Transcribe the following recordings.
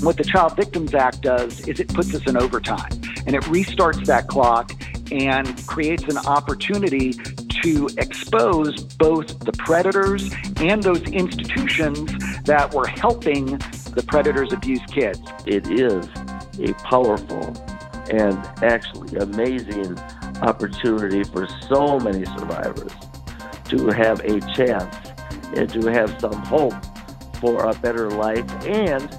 What the Child Victims Act does is it puts us in overtime and it restarts that clock and creates an opportunity to expose both the predators and those institutions that were helping the predators abuse kids. It is a powerful and actually amazing opportunity for so many survivors to have a chance and to have some hope for a better life and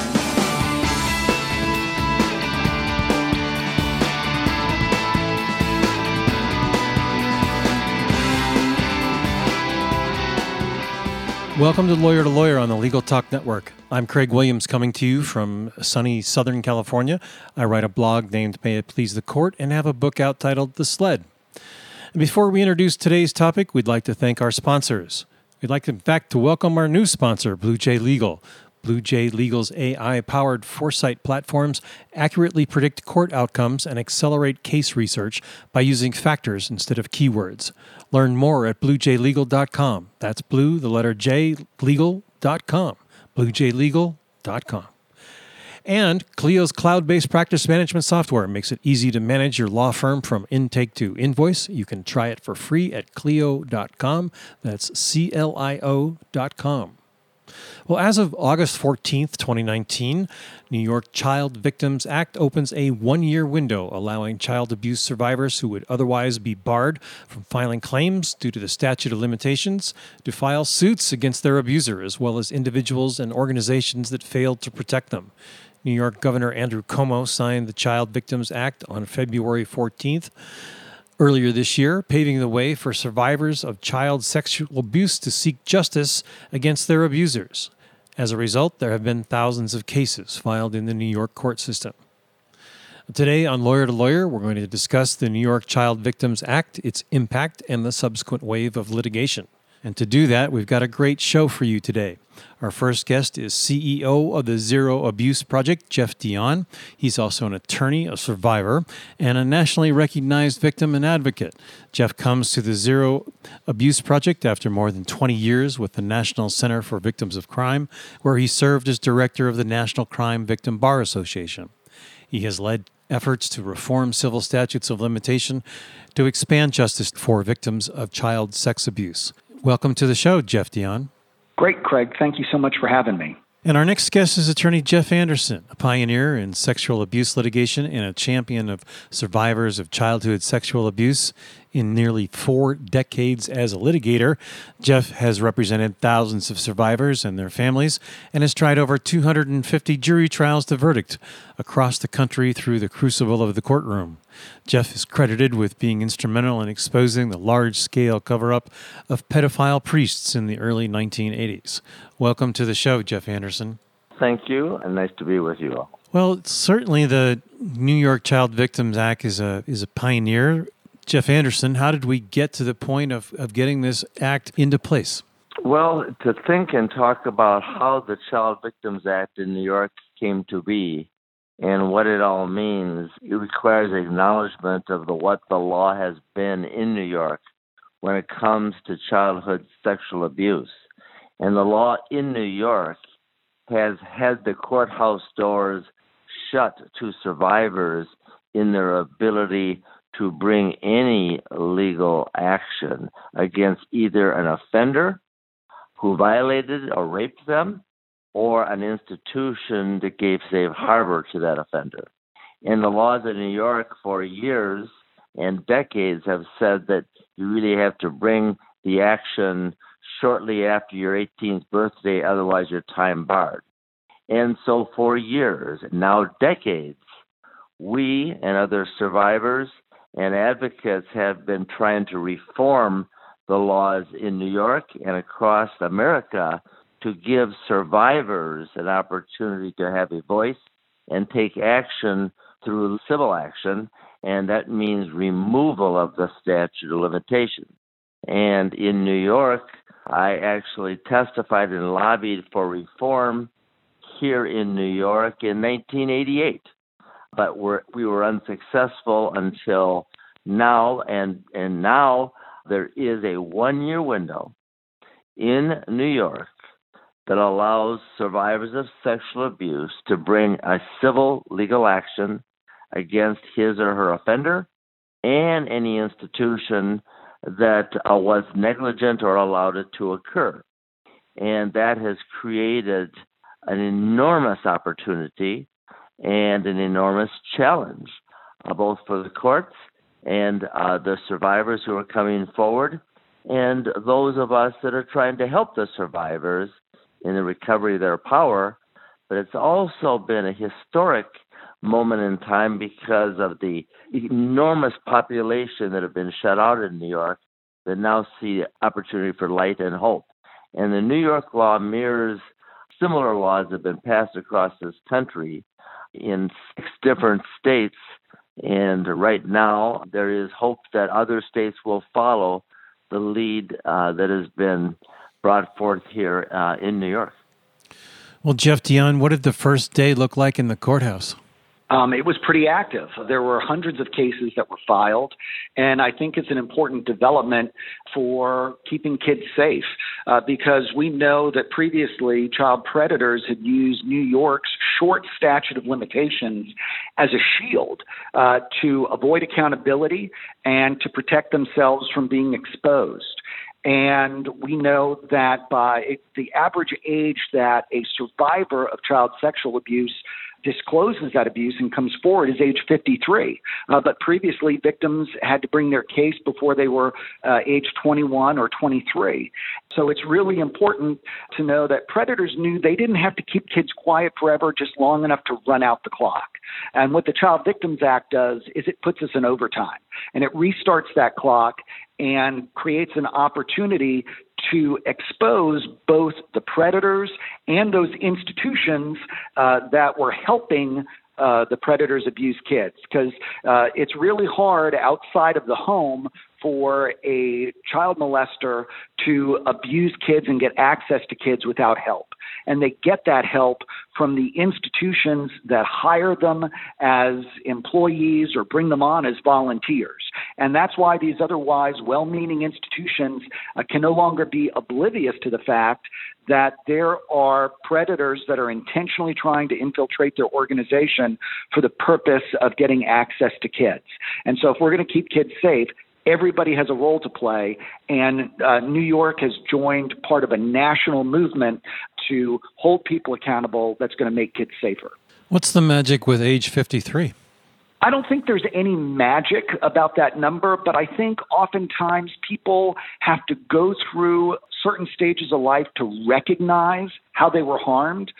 Welcome to Lawyer to Lawyer on the Legal Talk Network. I'm Craig Williams coming to you from sunny Southern California. I write a blog named May It Please the Court and have a book out titled The Sled. And before we introduce today's topic, we'd like to thank our sponsors. We'd like, in fact, to welcome our new sponsor, Blue J Legal. Blue J Legal's AI powered foresight platforms accurately predict court outcomes and accelerate case research by using factors instead of keywords. Learn more at bluejlegal.com. That's blue, the letter J, legal.com. bluejlegal.com. And Clio's cloud based practice management software makes it easy to manage your law firm from intake to invoice. You can try it for free at Clio.com. That's C L I O.com. Well, as of August 14th, 2019, New York Child Victims Act opens a one year window allowing child abuse survivors who would otherwise be barred from filing claims due to the statute of limitations to file suits against their abuser, as well as individuals and organizations that failed to protect them. New York Governor Andrew Cuomo signed the Child Victims Act on February 14th earlier this year, paving the way for survivors of child sexual abuse to seek justice against their abusers. As a result, there have been thousands of cases filed in the New York court system. Today on Lawyer to Lawyer, we're going to discuss the New York Child Victims Act, its impact, and the subsequent wave of litigation. And to do that, we've got a great show for you today. Our first guest is CEO of the Zero Abuse Project, Jeff Dion. He's also an attorney, a survivor, and a nationally recognized victim and advocate. Jeff comes to the Zero Abuse Project after more than 20 years with the National Center for Victims of Crime, where he served as director of the National Crime Victim Bar Association. He has led efforts to reform civil statutes of limitation to expand justice for victims of child sex abuse. Welcome to the show, Jeff Dion. Great, Craig. Thank you so much for having me. And our next guest is attorney Jeff Anderson, a pioneer in sexual abuse litigation and a champion of survivors of childhood sexual abuse. In nearly four decades as a litigator, Jeff has represented thousands of survivors and their families and has tried over 250 jury trials to verdict across the country through the crucible of the courtroom. Jeff is credited with being instrumental in exposing the large scale cover up of pedophile priests in the early 1980s. Welcome to the show, Jeff Anderson. Thank you, and nice to be with you all. Well, certainly the New York Child Victims Act is a is a pioneer. Jeff Anderson, how did we get to the point of, of getting this act into place? Well, to think and talk about how the Child Victims Act in New York came to be and what it all means, it requires acknowledgement of the what the law has been in New York when it comes to childhood sexual abuse. And the law in New York has had the courthouse doors shut to survivors in their ability to bring any legal action against either an offender who violated or raped them or an institution that gave safe harbor to that offender. And the laws in New York for years and decades have said that you really have to bring the action shortly after your 18th birthday, otherwise you're time barred. And so for years, now decades, we and other survivors and advocates have been trying to reform the laws in New York and across America to give survivors an opportunity to have a voice and take action through civil action and that means removal of the statute of limitations. And in New York, I actually testified and lobbied for reform here in New York in 1988, but we were unsuccessful until now, and and now there is a one-year window in New York that allows survivors of sexual abuse to bring a civil legal action against his or her offender and any institution that uh, was negligent or allowed it to occur. And that has created an enormous opportunity and an enormous challenge, uh, both for the courts and uh, the survivors who are coming forward, and those of us that are trying to help the survivors in the recovery of their power. But it's also been a historic moment in time because of the enormous population that have been shut out in New York that now see opportunity for light and hope. And the New York law mirrors similar laws that have been passed across this country in six different states. And right now, there is hope that other states will follow the lead uh, that has been brought forth here uh, in New York. Well, Jeff Dion, what did the first day look like in the courthouse? Um, it was pretty active. There were hundreds of cases that were filed, and I think it's an important development for keeping kids safe uh, because we know that previously child predators had used New York's short statute of limitations as a shield uh, to avoid accountability and to protect themselves from being exposed. And we know that by the average age that a survivor of child sexual abuse discloses that abuse and comes forward is age 53. Uh, but previously, victims had to bring their case before they were uh, age 21 or 23. So it's really important to know that predators knew they didn't have to keep kids quiet forever, just long enough to run out the clock. And what the Child Victims Act does is it puts us in overtime and it restarts that clock and creates an opportunity to expose both the predators and those institutions uh, that were helping uh, the predators abuse kids. Because uh, it's really hard outside of the home for a child molester to abuse kids and get access to kids without help. And they get that help from the institutions that hire them as employees or bring them on as volunteers. And that's why these otherwise well meaning institutions uh, can no longer be oblivious to the fact that there are predators that are intentionally trying to infiltrate their organization for the purpose of getting access to kids. And so, if we're going to keep kids safe, everybody has a role to play, and uh, New York has joined part of a national movement to hold people accountable that's going to make kids safer. What's the magic with age 53? I don't think there's any magic about that number, but I think oftentimes people have to go through certain stages of life to recognize how they were harmed.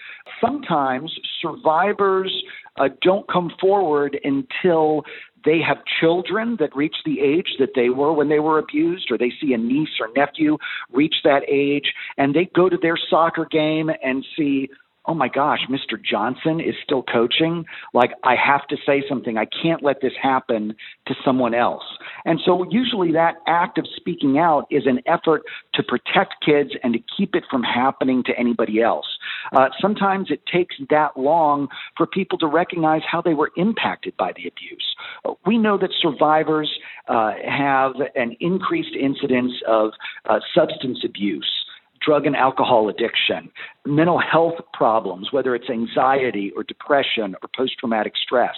Sometimes survivors uh, don't come forward until they have children that reach the age that they were when they were abused, or they see a niece or nephew reach that age, and they go to their soccer game and see, oh my gosh, Mr. Johnson is still coaching. Like, I have to say something. I can't let this happen to someone else. And so, usually, that act of speaking out is an effort to protect kids and to keep it from happening to anybody else. Uh, sometimes it takes that long for people to recognize how they were impacted by the abuse. We know that survivors uh, have an increased incidence of uh, substance abuse drug and alcohol addiction, mental health problems, whether it's anxiety or depression or post traumatic stress.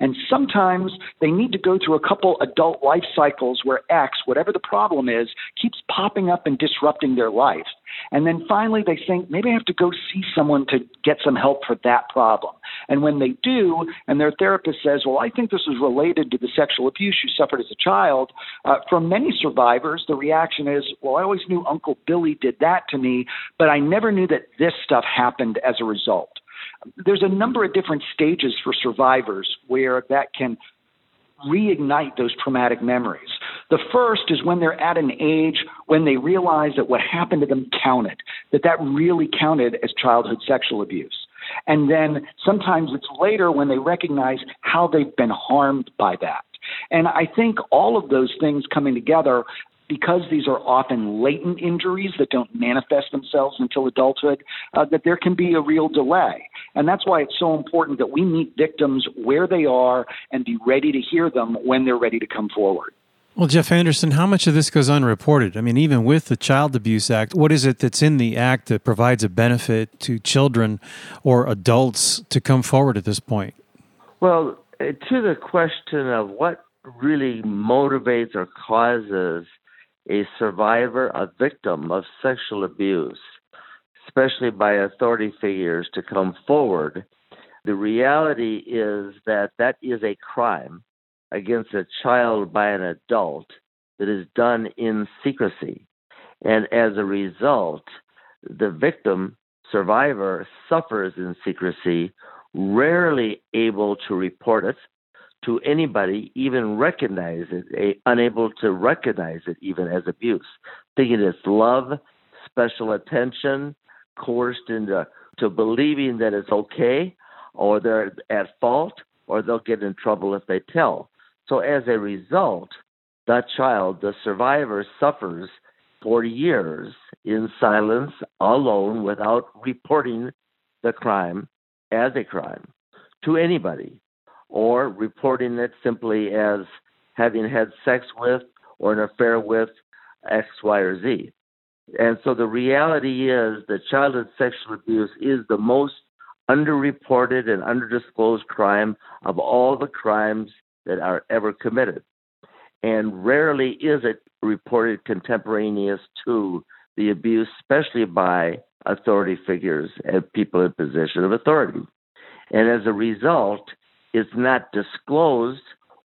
And sometimes they need to go through a couple adult life cycles where X, whatever the problem is, keeps popping up and disrupting their life. And then finally they think, maybe I have to go see someone to get some help for that problem. And when they do, and their therapist says, well, I think this is related to the sexual abuse you suffered as a child, uh, for many survivors, the reaction is, well, I always knew Uncle Billy did that to me, but I never knew that this stuff happened as a result. There's a number of different stages for survivors where that can reignite those traumatic memories. The first is when they're at an age when they realize that what happened to them counted, that that really counted as childhood sexual abuse. And then sometimes it's later when they recognize how they've been harmed by that. And I think all of those things coming together because these are often latent injuries that don't manifest themselves until adulthood, uh, that there can be a real delay. And that's why it's so important that we meet victims where they are and be ready to hear them when they're ready to come forward. Well, Jeff Anderson, how much of this goes unreported? I mean, even with the Child Abuse Act, what is it that's in the act that provides a benefit to children or adults to come forward at this point? Well, uh, to the question of what really motivates or causes a survivor, a victim of sexual abuse, especially by authority figures, to come forward, the reality is that that is a crime against a child by an adult that is done in secrecy. And as a result, the victim, survivor, suffers in secrecy, rarely able to report it to anybody, even recognize it, a, unable to recognize it even as abuse, thinking it's love, special attention, coerced into to believing that it's okay, or they're at fault, or they'll get in trouble if they tell. So as a result, that child, the survivor, suffers for years in silence, alone, without reporting the crime as a crime to anybody or reporting it simply as having had sex with or an affair with X, Y, or Z. And so the reality is that childhood sexual abuse is the most underreported and underdisclosed crime of all the crimes that are ever committed. And rarely is it reported contemporaneous to the abuse, especially by authority figures and people in position of authority. And as a result, it's not disclosed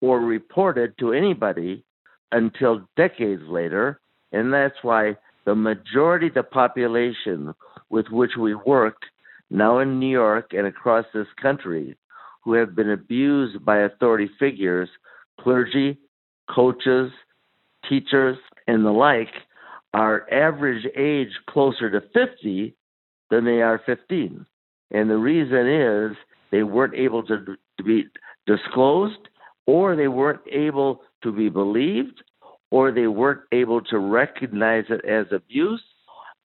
or reported to anybody until decades later. And that's why the majority of the population with which we work now in New York and across this country who have been abused by authority figures, clergy, coaches, teachers, and the like, are average age closer to 50 than they are 15. And the reason is they weren't able to, to be disclosed, or they weren't able to be believed, or they weren't able to recognize it as abuse,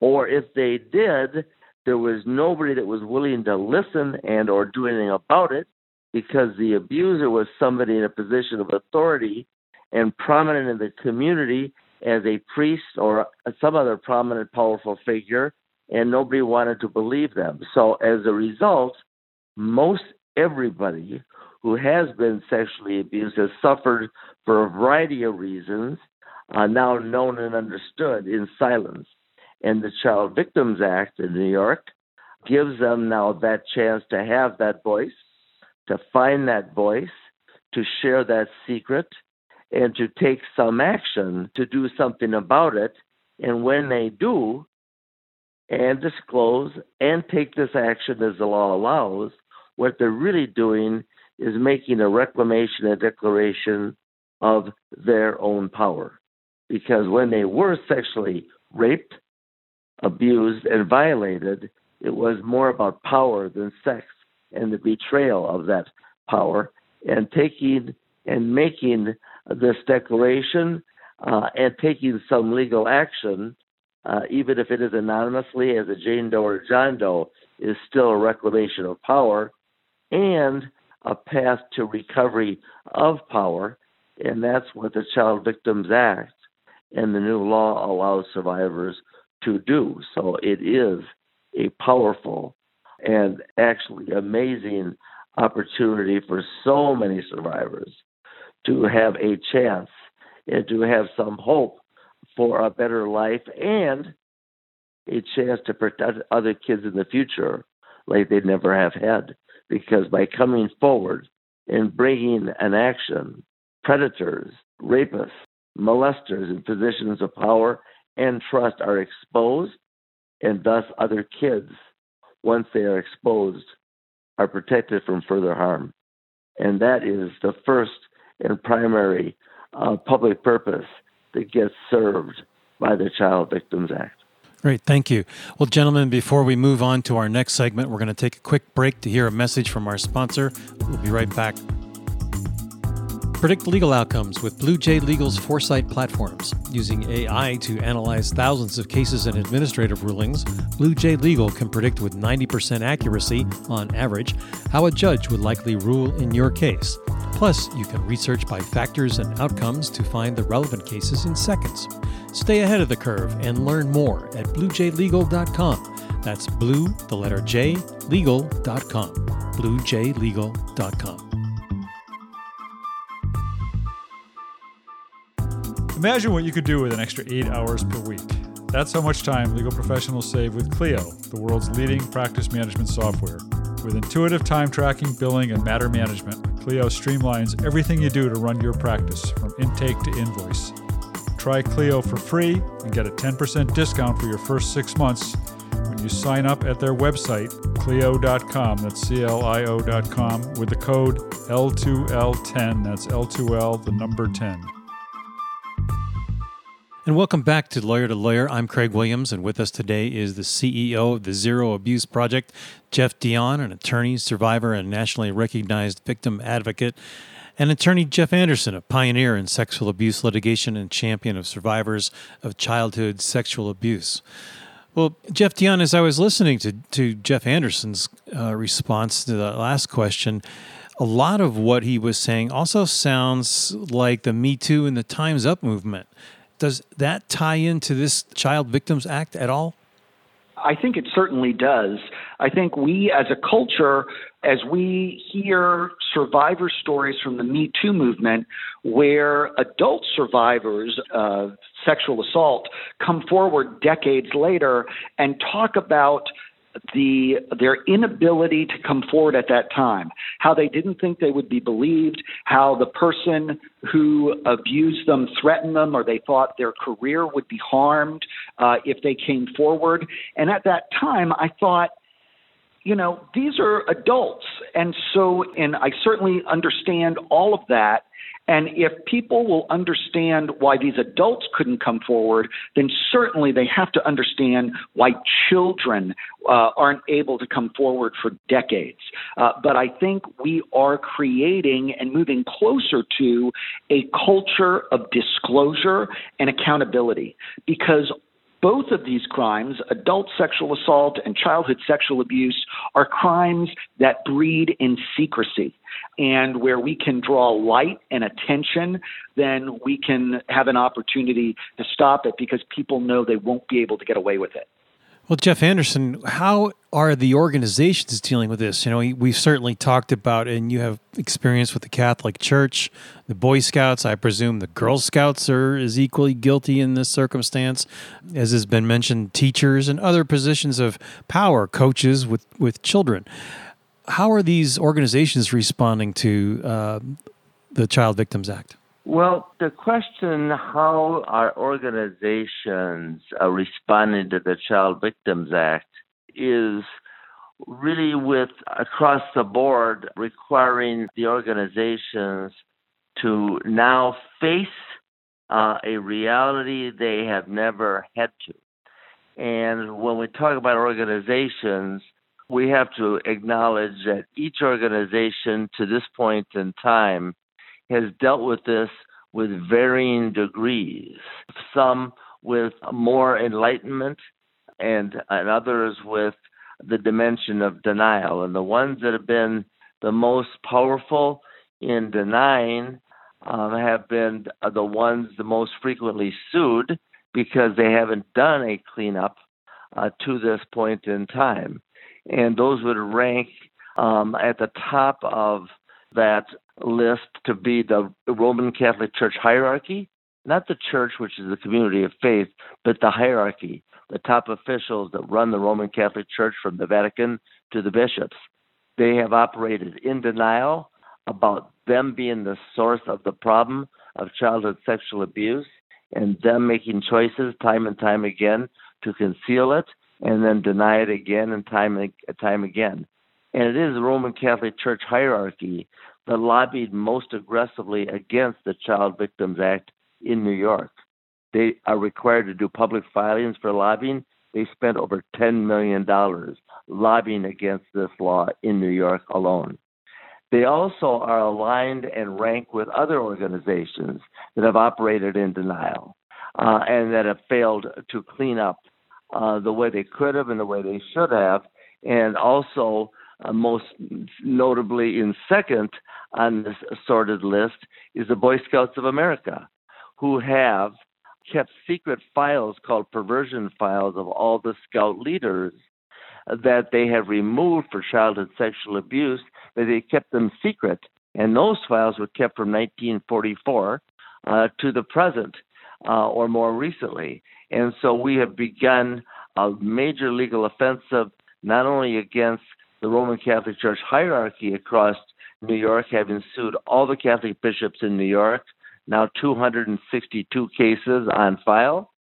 or if they did, there was nobody that was willing to listen and or do anything about it because the abuser was somebody in a position of authority and prominent in the community as a priest or some other prominent powerful figure and nobody wanted to believe them. So as a result most everybody who has been sexually abused has suffered for a variety of reasons, uh, now known and understood in silence. And the Child Victims Act in New York gives them now that chance to have that voice, to find that voice, to share that secret, and to take some action to do something about it. And when they do, and disclose and take this action as the law allows, what they're really doing is making a reclamation, a declaration of their own power. Because when they were sexually raped, abused, and violated, it was more about power than sex and the betrayal of that power. And taking and making this declaration uh, and taking some legal action, uh, even if it is anonymously as a Jane Doe or John Doe, is still a reclamation of power and a path to recovery of power. And that's what the Child Victims Act and the new law allows survivors to do. So it is a powerful and actually amazing opportunity for so many survivors to have a chance and to have some hope for a better life and a chance to protect other kids in the future like they never have had because by coming forward and bringing an action, predators, rapists, molesters in positions of power and trust are exposed, and thus other kids, once they are exposed, are protected from further harm. And that is the first and primary uh, public purpose that gets served by the Child Victims Act. Great, thank you. Well, gentlemen, before we move on to our next segment, we're going to take a quick break to hear a message from our sponsor. We'll be right back. Predict legal outcomes with Blue J Legal's Foresight platforms. Using AI to analyze thousands of cases and administrative rulings, Blue J Legal can predict with 90% accuracy, on average, how a judge would likely rule in your case. Plus, you can research by factors and outcomes to find the relevant cases in seconds. Stay ahead of the curve and learn more at bluejlegal.com. That's blue, the letter J, legal.com. bluejlegal.com. Imagine what you could do with an extra eight hours per week. That's how much time legal professionals save with Clio, the world's leading practice management software. With intuitive time tracking, billing, and matter management, Clio streamlines everything you do to run your practice, from intake to invoice. Try Clio for free and get a 10% discount for your first six months when you sign up at their website, Clio.com, that's C L I O.com, with the code L2L10, that's L2L, the number 10. And welcome back to Lawyer to Lawyer. I'm Craig Williams, and with us today is the CEO of the Zero Abuse Project, Jeff Dion, an attorney, survivor, and nationally recognized victim advocate, and attorney Jeff Anderson, a pioneer in sexual abuse litigation and champion of survivors of childhood sexual abuse. Well, Jeff Dion, as I was listening to, to Jeff Anderson's uh, response to the last question, a lot of what he was saying also sounds like the Me Too and the Time's Up movement. Does that tie into this Child Victims Act at all? I think it certainly does. I think we as a culture, as we hear survivor stories from the Me Too movement, where adult survivors of sexual assault come forward decades later and talk about the their inability to come forward at that time, how they didn't think they would be believed, how the person who abused them threatened them, or they thought their career would be harmed uh, if they came forward. And at that time, I thought, you know, these are adults, and so, and I certainly understand all of that. And if people will understand why these adults couldn't come forward, then certainly they have to understand why children uh, aren't able to come forward for decades. Uh, but I think we are creating and moving closer to a culture of disclosure and accountability because both of these crimes, adult sexual assault and childhood sexual abuse, are crimes that breed in secrecy. And where we can draw light and attention, then we can have an opportunity to stop it because people know they won't be able to get away with it. Well, Jeff Anderson, how are the organizations dealing with this? You know, we've certainly talked about, and you have experience with the Catholic Church, the Boy Scouts. I presume the Girl Scouts are is equally guilty in this circumstance, as has been mentioned. Teachers and other positions of power, coaches with with children. How are these organizations responding to uh, the Child Victims Act? Well, the question how are organizations uh, responding to the Child Victims Act is really with across the board requiring the organizations to now face uh, a reality they have never had to. And when we talk about organizations, we have to acknowledge that each organization to this point in time has dealt with this with varying degrees. Some with more enlightenment, and, and others with the dimension of denial. And the ones that have been the most powerful in denying um, have been the ones the most frequently sued because they haven't done a cleanup uh, to this point in time. And those would rank um, at the top of that list to be the Roman Catholic Church hierarchy, not the church, which is the community of faith, but the hierarchy, the top officials that run the Roman Catholic Church from the Vatican to the bishops. They have operated in denial about them being the source of the problem of childhood sexual abuse and them making choices time and time again to conceal it and then deny it again and time and time again. And it is the Roman Catholic Church hierarchy that lobbied most aggressively against the Child Victims Act in New York. They are required to do public filings for lobbying. They spent over $10 million lobbying against this law in New York alone. They also are aligned and rank with other organizations that have operated in denial uh, and that have failed to clean up uh, the way they could have and the way they should have, and also uh, most notably in second on this assorted list is the Boy Scouts of America, who have kept secret files called perversion files of all the scout leaders that they have removed for childhood sexual abuse, but they kept them secret. And those files were kept from 1944 uh, to the present uh, or more recently. And so we have begun a major legal offensive not only against the Roman Catholic Church hierarchy across New York, having sued all the Catholic bishops in New York, now 262 cases on file.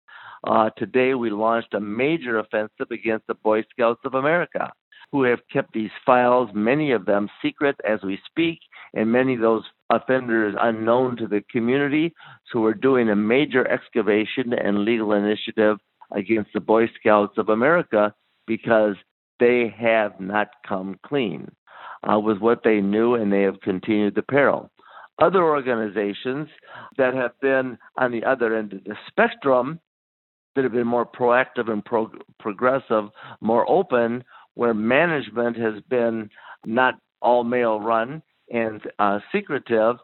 Uh, today, we launched a major offensive against the Boy Scouts of America, who have kept these files, many of them secret as we speak, and many of those offenders unknown to the community. So, we're doing a major excavation and legal initiative against the Boy Scouts of America because they have not come clean uh, with what they knew and they have continued the peril. Other organizations that have been on the other end of the spectrum, that have been more proactive and pro- progressive, more open, where management has been not all male run and uh, secretive,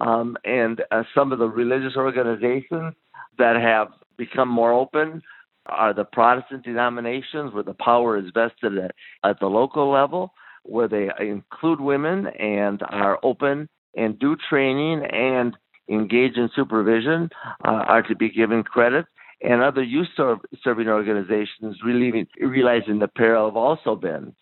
um, and uh, some of the religious organizations that have become more open are the Protestant denominations where the power is vested at, at the local level, where they include women and are open and do training and engage in supervision uh, are to be given credit. And other youth serving organizations relieving, realizing the peril have also been.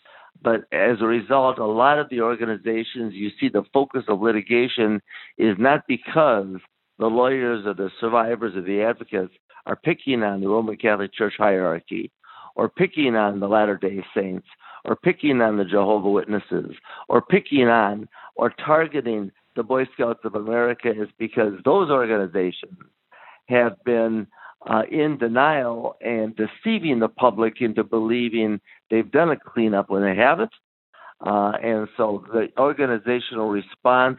But as a result, a lot of the organizations, you see the focus of litigation is not because the lawyers or the survivors or the advocates are picking on the Roman Catholic Church hierarchy, or picking on the Latter day Saints, or picking on the Jehovah Witnesses, or picking on or targeting the Boy Scouts of America is because those organizations have been uh, in denial and deceiving the public into believing they've done a cleanup when they haven't. Uh, and so the organizational response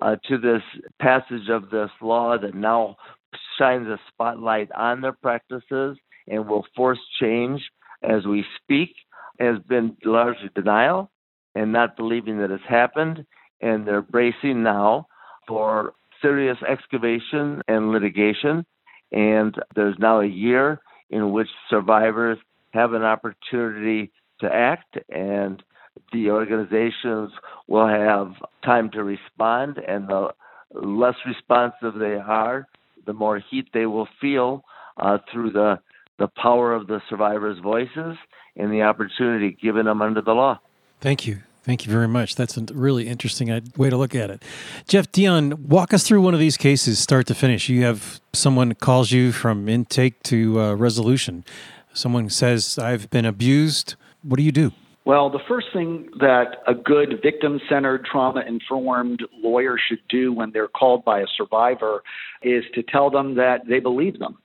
uh, to this passage of this law that now shines a spotlight on their practices and will force change as we speak has been largely denial and not believing that it's happened. And they're bracing now for serious excavation and litigation. And there's now a year in which survivors have an opportunity to act, and the organizations will have time to respond. And the less responsive they are, the more heat they will feel uh, through the the power of the survivors' voices and the opportunity given them under the law. Thank you. Thank you very much. That's a really interesting uh, way to look at it. Jeff Dion, walk us through one of these cases, start to finish. You have someone calls you from intake to uh, resolution. Someone says, I've been abused. What do you do? Well, the first thing that a good victim centered, trauma informed lawyer should do when they're called by a survivor is to tell them that they believe them.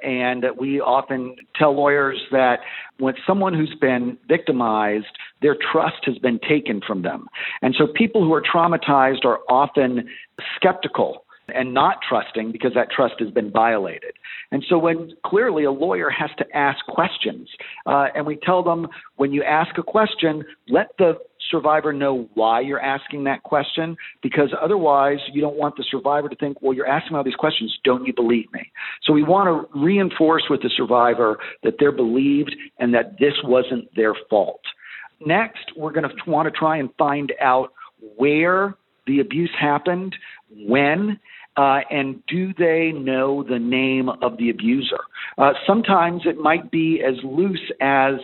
And we often tell lawyers that when someone who's been victimized, their trust has been taken from them. And so people who are traumatized are often skeptical and not trusting because that trust has been violated. And so, when clearly a lawyer has to ask questions, uh, and we tell them when you ask a question, let the survivor know why you're asking that question, because otherwise you don't want the survivor to think, well, you're asking all these questions, don't you believe me? So, we want to reinforce with the survivor that they're believed and that this wasn't their fault. Next, we're going to want to try and find out where the abuse happened, when, uh, and do they know the name of the abuser? Uh, sometimes it might be as loose as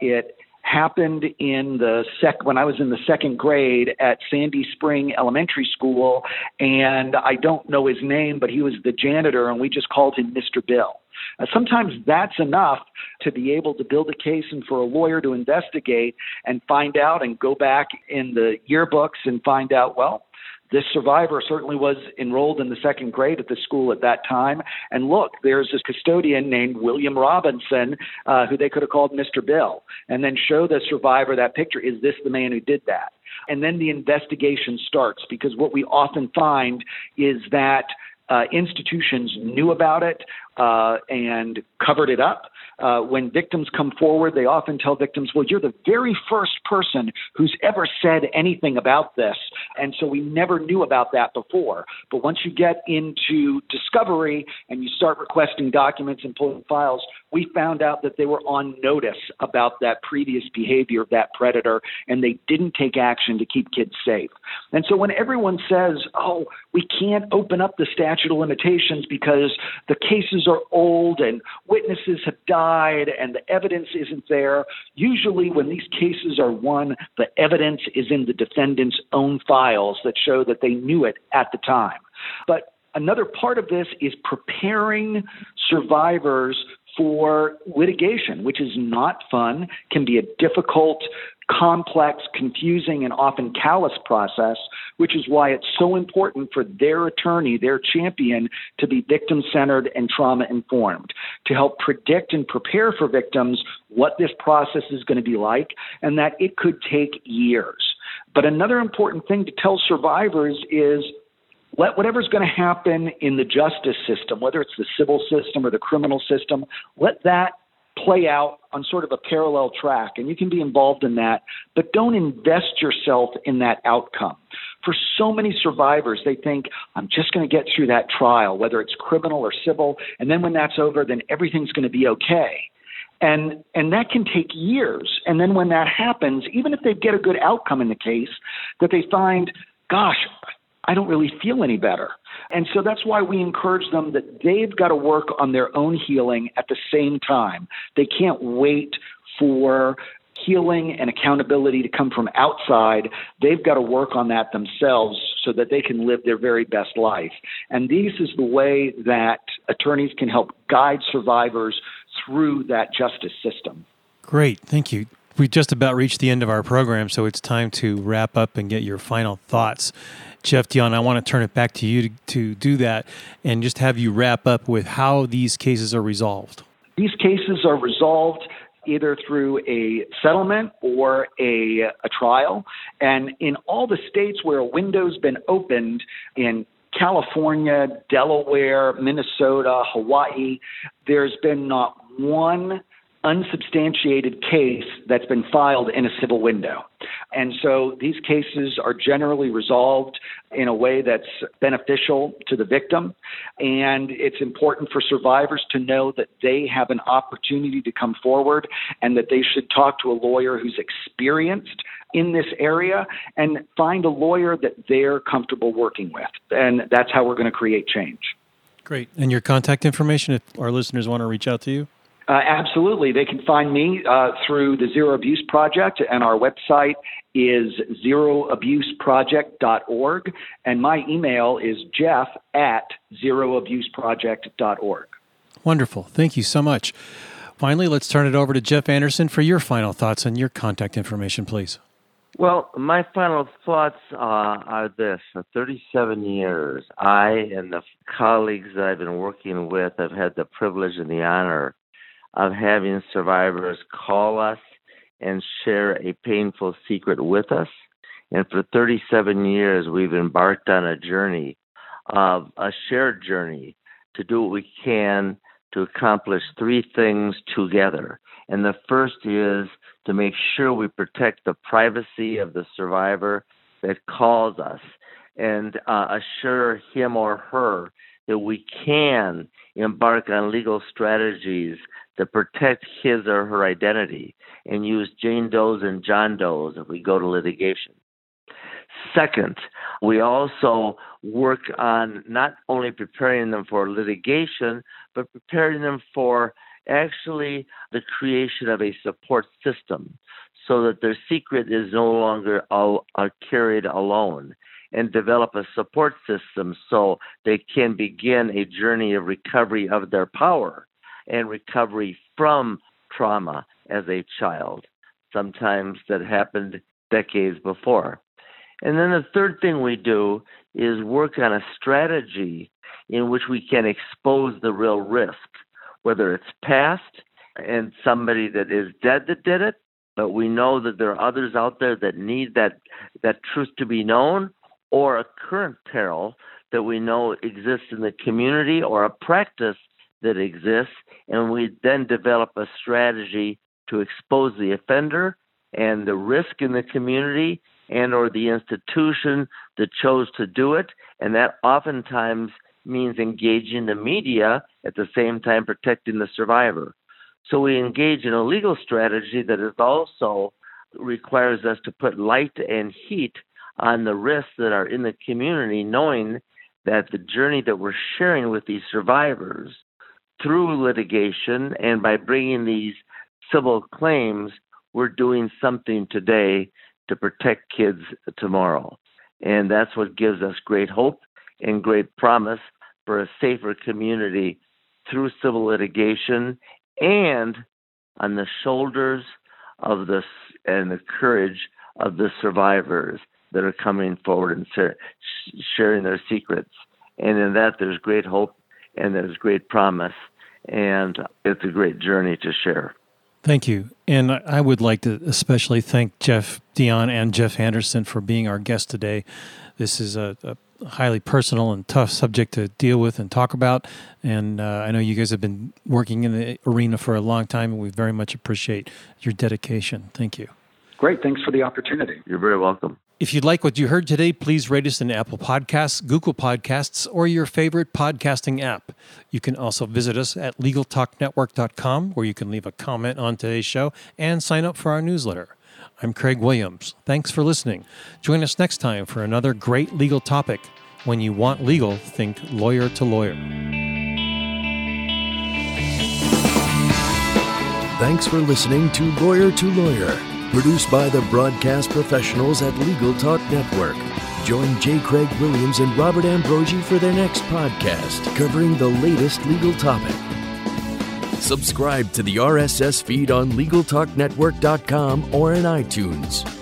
it happened in the sec when I was in the second grade at Sandy Spring Elementary School, and I don't know his name, but he was the janitor, and we just called him Mr. Bill. Uh, sometimes that's enough to be able to build a case and for a lawyer to investigate and find out and go back in the yearbooks and find out, well, this survivor certainly was enrolled in the second grade at the school at that time. And look, there's this custodian named William Robinson uh, who they could have called Mr. Bill and then show the survivor that picture. Is this the man who did that? And then the investigation starts because what we often find is that uh, institutions knew about it uh, and covered it up. Uh, when victims come forward, they often tell victims, Well, you're the very first person who's ever said anything about this. And so we never knew about that before. But once you get into discovery and you start requesting documents and pulling files, we found out that they were on notice about that previous behavior of that predator and they didn't take action to keep kids safe. And so when everyone says, oh, we can't open up the statute of limitations because the cases are old and witnesses have died and the evidence isn't there, usually when these cases are won, the evidence is in the defendant's own files that show that they knew it at the time. But another part of this is preparing survivors for litigation, which is not fun, can be a difficult, complex, confusing, and often callous process, which is why it's so important for their attorney, their champion, to be victim centered and trauma informed, to help predict and prepare for victims what this process is going to be like, and that it could take years. But another important thing to tell survivors is let whatever's going to happen in the justice system, whether it's the civil system or the criminal system, let that play out on sort of a parallel track. And you can be involved in that, but don't invest yourself in that outcome. For so many survivors, they think, I'm just going to get through that trial, whether it's criminal or civil, and then when that's over, then everything's going to be okay. And and that can take years. And then when that happens, even if they get a good outcome in the case, that they find, gosh, I don't really feel any better. And so that's why we encourage them that they've got to work on their own healing at the same time. They can't wait for healing and accountability to come from outside. They've got to work on that themselves so that they can live their very best life. And this is the way that attorneys can help guide survivors through that justice system. Great. Thank you. We just about reached the end of our program, so it's time to wrap up and get your final thoughts. Jeff Dion, I want to turn it back to you to, to do that and just have you wrap up with how these cases are resolved. These cases are resolved either through a settlement or a, a trial. And in all the states where a window's been opened, in California, Delaware, Minnesota, Hawaii, there's been not one unsubstantiated case that's been filed in a civil window. And so these cases are generally resolved in a way that's beneficial to the victim. And it's important for survivors to know that they have an opportunity to come forward and that they should talk to a lawyer who's experienced in this area and find a lawyer that they're comfortable working with. And that's how we're going to create change. Great. And your contact information if our listeners want to reach out to you? Uh, absolutely. They can find me uh, through the Zero Abuse Project, and our website is zeroabuseproject.org. And my email is jeff at zeroabuseproject.org. Wonderful. Thank you so much. Finally, let's turn it over to Jeff Anderson for your final thoughts and your contact information, please. Well, my final thoughts uh, are this. For 37 years, I and the colleagues that I've been working with have had the privilege and the honor of having survivors call us and share a painful secret with us. And for 37 years, we've embarked on a journey of a shared journey to do what we can to accomplish three things together. And the first is to make sure we protect the privacy of the survivor that calls us and uh, assure him or her that we can embark on legal strategies to protect his or her identity and use Jane Doe's and John Doe's if we go to litigation. Second, we also work on not only preparing them for litigation, but preparing them for actually the creation of a support system so that their secret is no longer all, uh, carried alone and develop a support system so they can begin a journey of recovery of their power and recovery from trauma as a child, sometimes that happened decades before. And then the third thing we do is work on a strategy in which we can expose the real risk, whether it's past and somebody that is dead that did it, but we know that there are others out there that need that that truth to be known, or a current peril that we know exists in the community, or a practice that exists, and we then develop a strategy to expose the offender and the risk in the community and or the institution that chose to do it. And that oftentimes means engaging the media at the same time protecting the survivor. So we engage in a legal strategy that is also requires us to put light and heat on the risks that are in the community knowing that the journey that we're sharing with these survivors through litigation and by bringing these civil claims we're doing something today to protect kids tomorrow. And that's what gives us great hope and great promise for a safer community through civil litigation and on the shoulders of the and the courage of the survivors that are coming forward and sharing their secrets. And in that, there's great hope and there's great promise, and it's a great journey to share. Thank you. And I would like to especially thank Jeff Dion and Jeff Anderson for being our guest today. This is a, a highly personal and tough subject to deal with and talk about. And uh, I know you guys have been working in the arena for a long time, and we very much appreciate your dedication. Thank you. Great. Thanks for the opportunity. You're very welcome. If you'd like what you heard today, please rate us in Apple Podcasts, Google Podcasts, or your favorite podcasting app. You can also visit us at LegalTalkNetwork.com, where you can leave a comment on today's show and sign up for our newsletter. I'm Craig Williams. Thanks for listening. Join us next time for another great legal topic. When you want legal, think lawyer to lawyer. Thanks for listening to Lawyer to Lawyer Produced by the broadcast professionals at Legal Talk Network. Join J. Craig Williams and Robert Ambrogi for their next podcast covering the latest legal topic. Subscribe to the RSS feed on LegalTalkNetwork.com or in iTunes.